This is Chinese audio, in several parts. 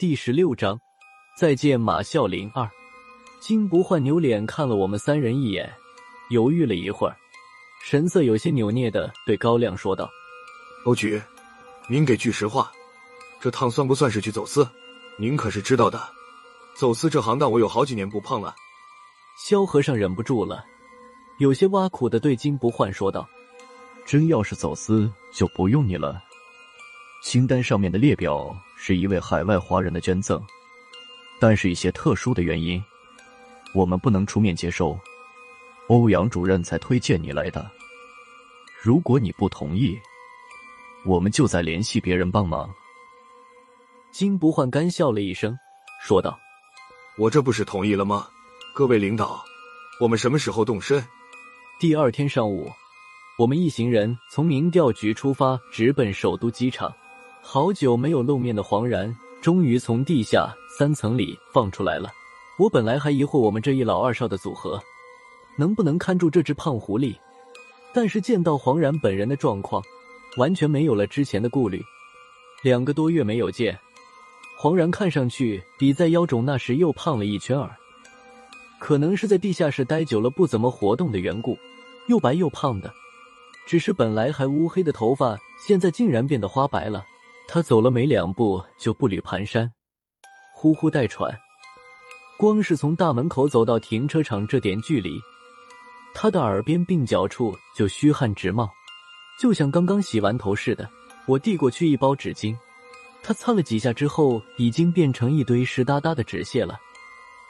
第十六章，再见马啸林二。金不换扭脸看了我们三人一眼，犹豫了一会儿，神色有些扭捏的对高亮说道：“欧局，您给句实话，这趟算不算是去走私？您可是知道的，走私这行当我有好几年不碰了。”萧和尚忍不住了，有些挖苦的对金不换说道：“真要是走私，就不用你了。清单上面的列表是一位海外华人的捐赠，但是一些特殊的原因。”我们不能出面接收，欧阳主任才推荐你来的。如果你不同意，我们就再联系别人帮忙。金不换干笑了一声，说道：“我这不是同意了吗？各位领导，我们什么时候动身？”第二天上午，我们一行人从民调局出发，直奔首都机场。好久没有露面的黄然，终于从地下三层里放出来了。我本来还疑惑我们这一老二少的组合能不能看住这只胖狐狸，但是见到黄然本人的状况，完全没有了之前的顾虑。两个多月没有见，黄然看上去比在妖种那时又胖了一圈儿。可能是在地下室待久了不怎么活动的缘故，又白又胖的。只是本来还乌黑的头发，现在竟然变得花白了。他走了没两步就步履蹒跚，呼呼带喘。光是从大门口走到停车场这点距离，他的耳边鬓角处就虚汗直冒，就像刚刚洗完头似的。我递过去一包纸巾，他擦了几下之后，已经变成一堆湿哒哒的纸屑了。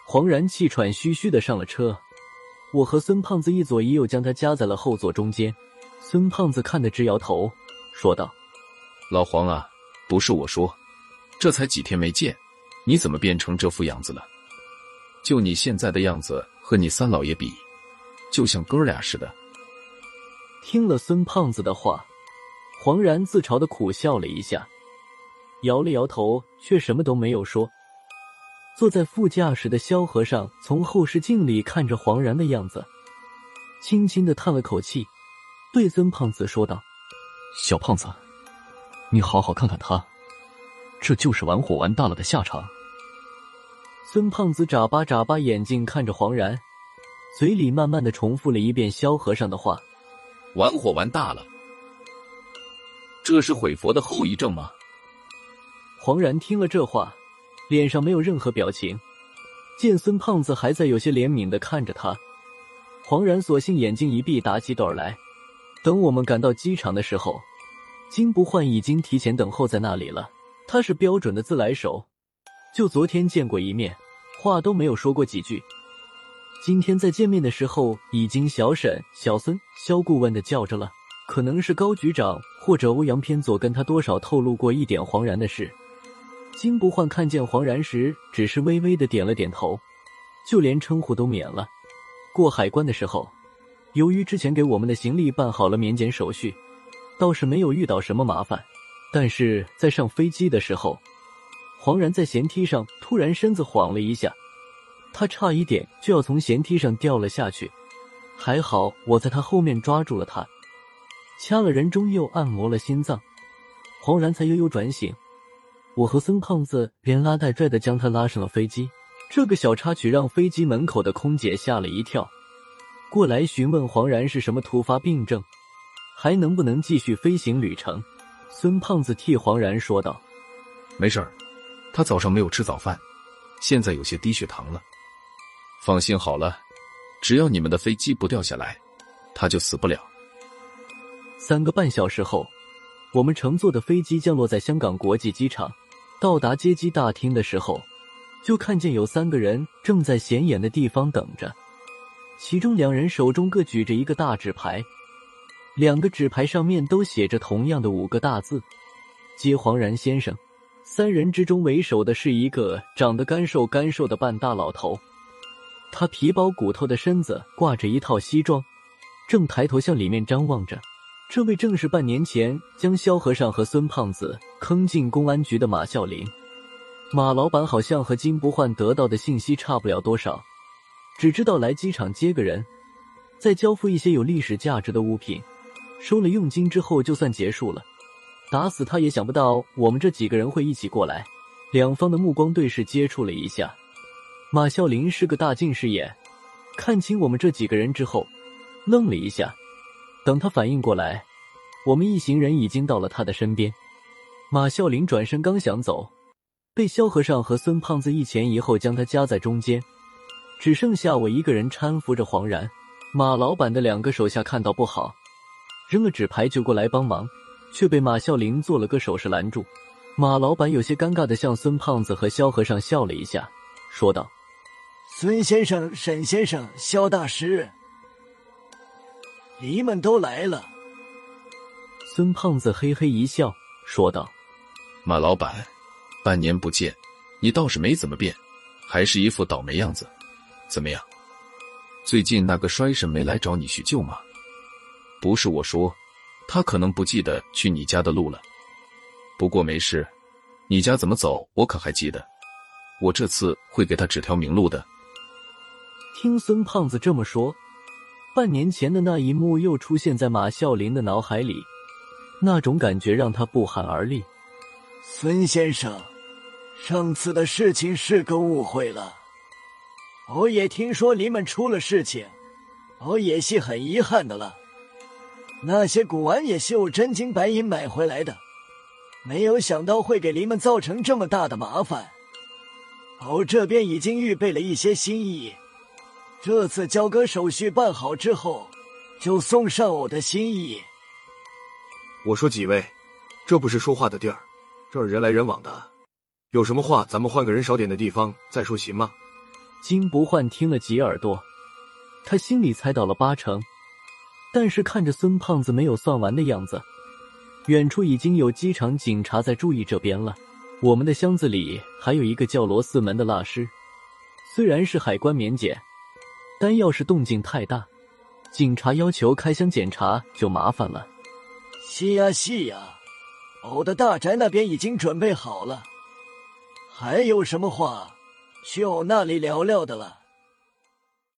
黄然气喘吁吁的上了车，我和孙胖子一左一右将他夹在了后座中间。孙胖子看得直摇头，说道：“老黄啊，不是我说，这才几天没见，你怎么变成这副样子了？”就你现在的样子和你三老爷比，就像哥俩似的。听了孙胖子的话，黄然自嘲的苦笑了一下，摇了摇头，却什么都没有说。坐在副驾驶的萧和尚从后视镜里看着黄然的样子，轻轻的叹了口气，对孙胖子说道：“小胖子，你好好看看他，这就是玩火玩大了的下场。”孙胖子眨巴眨巴眼睛看着黄然，嘴里慢慢的重复了一遍萧和尚的话：“玩火玩大了，这是毁佛的后遗症吗？”黄然听了这话，脸上没有任何表情。见孙胖子还在有些怜悯的看着他，黄然索性眼睛一闭，打起盹来。等我们赶到机场的时候，金不换已经提前等候在那里了。他是标准的自来熟。就昨天见过一面，话都没有说过几句。今天在见面的时候，已经小沈、小孙、肖顾问的叫着了。可能是高局长或者欧阳偏左跟他多少透露过一点黄然的事。金不换看见黄然时，只是微微的点了点头，就连称呼都免了。过海关的时候，由于之前给我们的行李办好了免检手续，倒是没有遇到什么麻烦。但是在上飞机的时候，黄然在舷梯上突然身子晃了一下，他差一点就要从舷梯上掉了下去，还好我在他后面抓住了他，掐了人中又按摩了心脏，黄然才悠悠转醒。我和孙胖子连拉带拽的将他拉上了飞机。这个小插曲让飞机门口的空姐吓了一跳，过来询问黄然是什么突发病症，还能不能继续飞行旅程。孙胖子替黄然说道：“没事儿。”他早上没有吃早饭，现在有些低血糖了。放心好了，只要你们的飞机不掉下来，他就死不了。三个半小时后，我们乘坐的飞机降落在香港国际机场。到达接机大厅的时候，就看见有三个人正在显眼的地方等着，其中两人手中各举着一个大纸牌，两个纸牌上面都写着同样的五个大字：“接黄然先生。”三人之中为首的是一个长得干瘦干瘦的半大老头，他皮包骨头的身子挂着一套西装，正抬头向里面张望着。这位正是半年前将萧和尚和孙胖子坑进公安局的马啸林。马老板好像和金不换得到的信息差不了多少，只知道来机场接个人，再交付一些有历史价值的物品，收了佣金之后就算结束了。打死他也想不到我们这几个人会一起过来。两方的目光对视接触了一下。马啸林是个大近视眼，看清我们这几个人之后，愣了一下。等他反应过来，我们一行人已经到了他的身边。马啸林转身刚想走，被萧和尚和孙胖子一前一后将他夹在中间，只剩下我一个人搀扶着黄然。马老板的两个手下看到不好，扔了纸牌就过来帮忙，却被马啸林做了个手势拦住。马老板有些尴尬的向孙胖子和萧和尚笑了一下，说道。孙先生、沈先生、萧大师，你们都来了。孙胖子嘿嘿一笑，说道：“马老板，半年不见，你倒是没怎么变，还是一副倒霉样子。怎么样？最近那个衰神没来找你叙旧吗？不是我说，他可能不记得去你家的路了。不过没事，你家怎么走，我可还记得。我这次会给他指条明路的。”听孙胖子这么说，半年前的那一幕又出现在马啸林的脑海里，那种感觉让他不寒而栗。孙先生，上次的事情是个误会了，我也听说你们出了事情，我也是很遗憾的了。那些古玩也是我真金白银买回来的，没有想到会给你们造成这么大的麻烦。我这边已经预备了一些心意。这次交割手续办好之后，就送上我的心意。我说几位，这不是说话的地儿，这儿人来人往的，有什么话咱们换个人少点的地方再说，行吗？金不换听了几耳朵，他心里猜到了八成，但是看着孙胖子没有算完的样子，远处已经有机场警察在注意这边了。我们的箱子里还有一个叫罗四门的蜡师，虽然是海关免检。但要是动静太大，警察要求开箱检查就麻烦了。是呀是呀，我的大宅那边已经准备好了，还有什么话去我那里聊聊的了？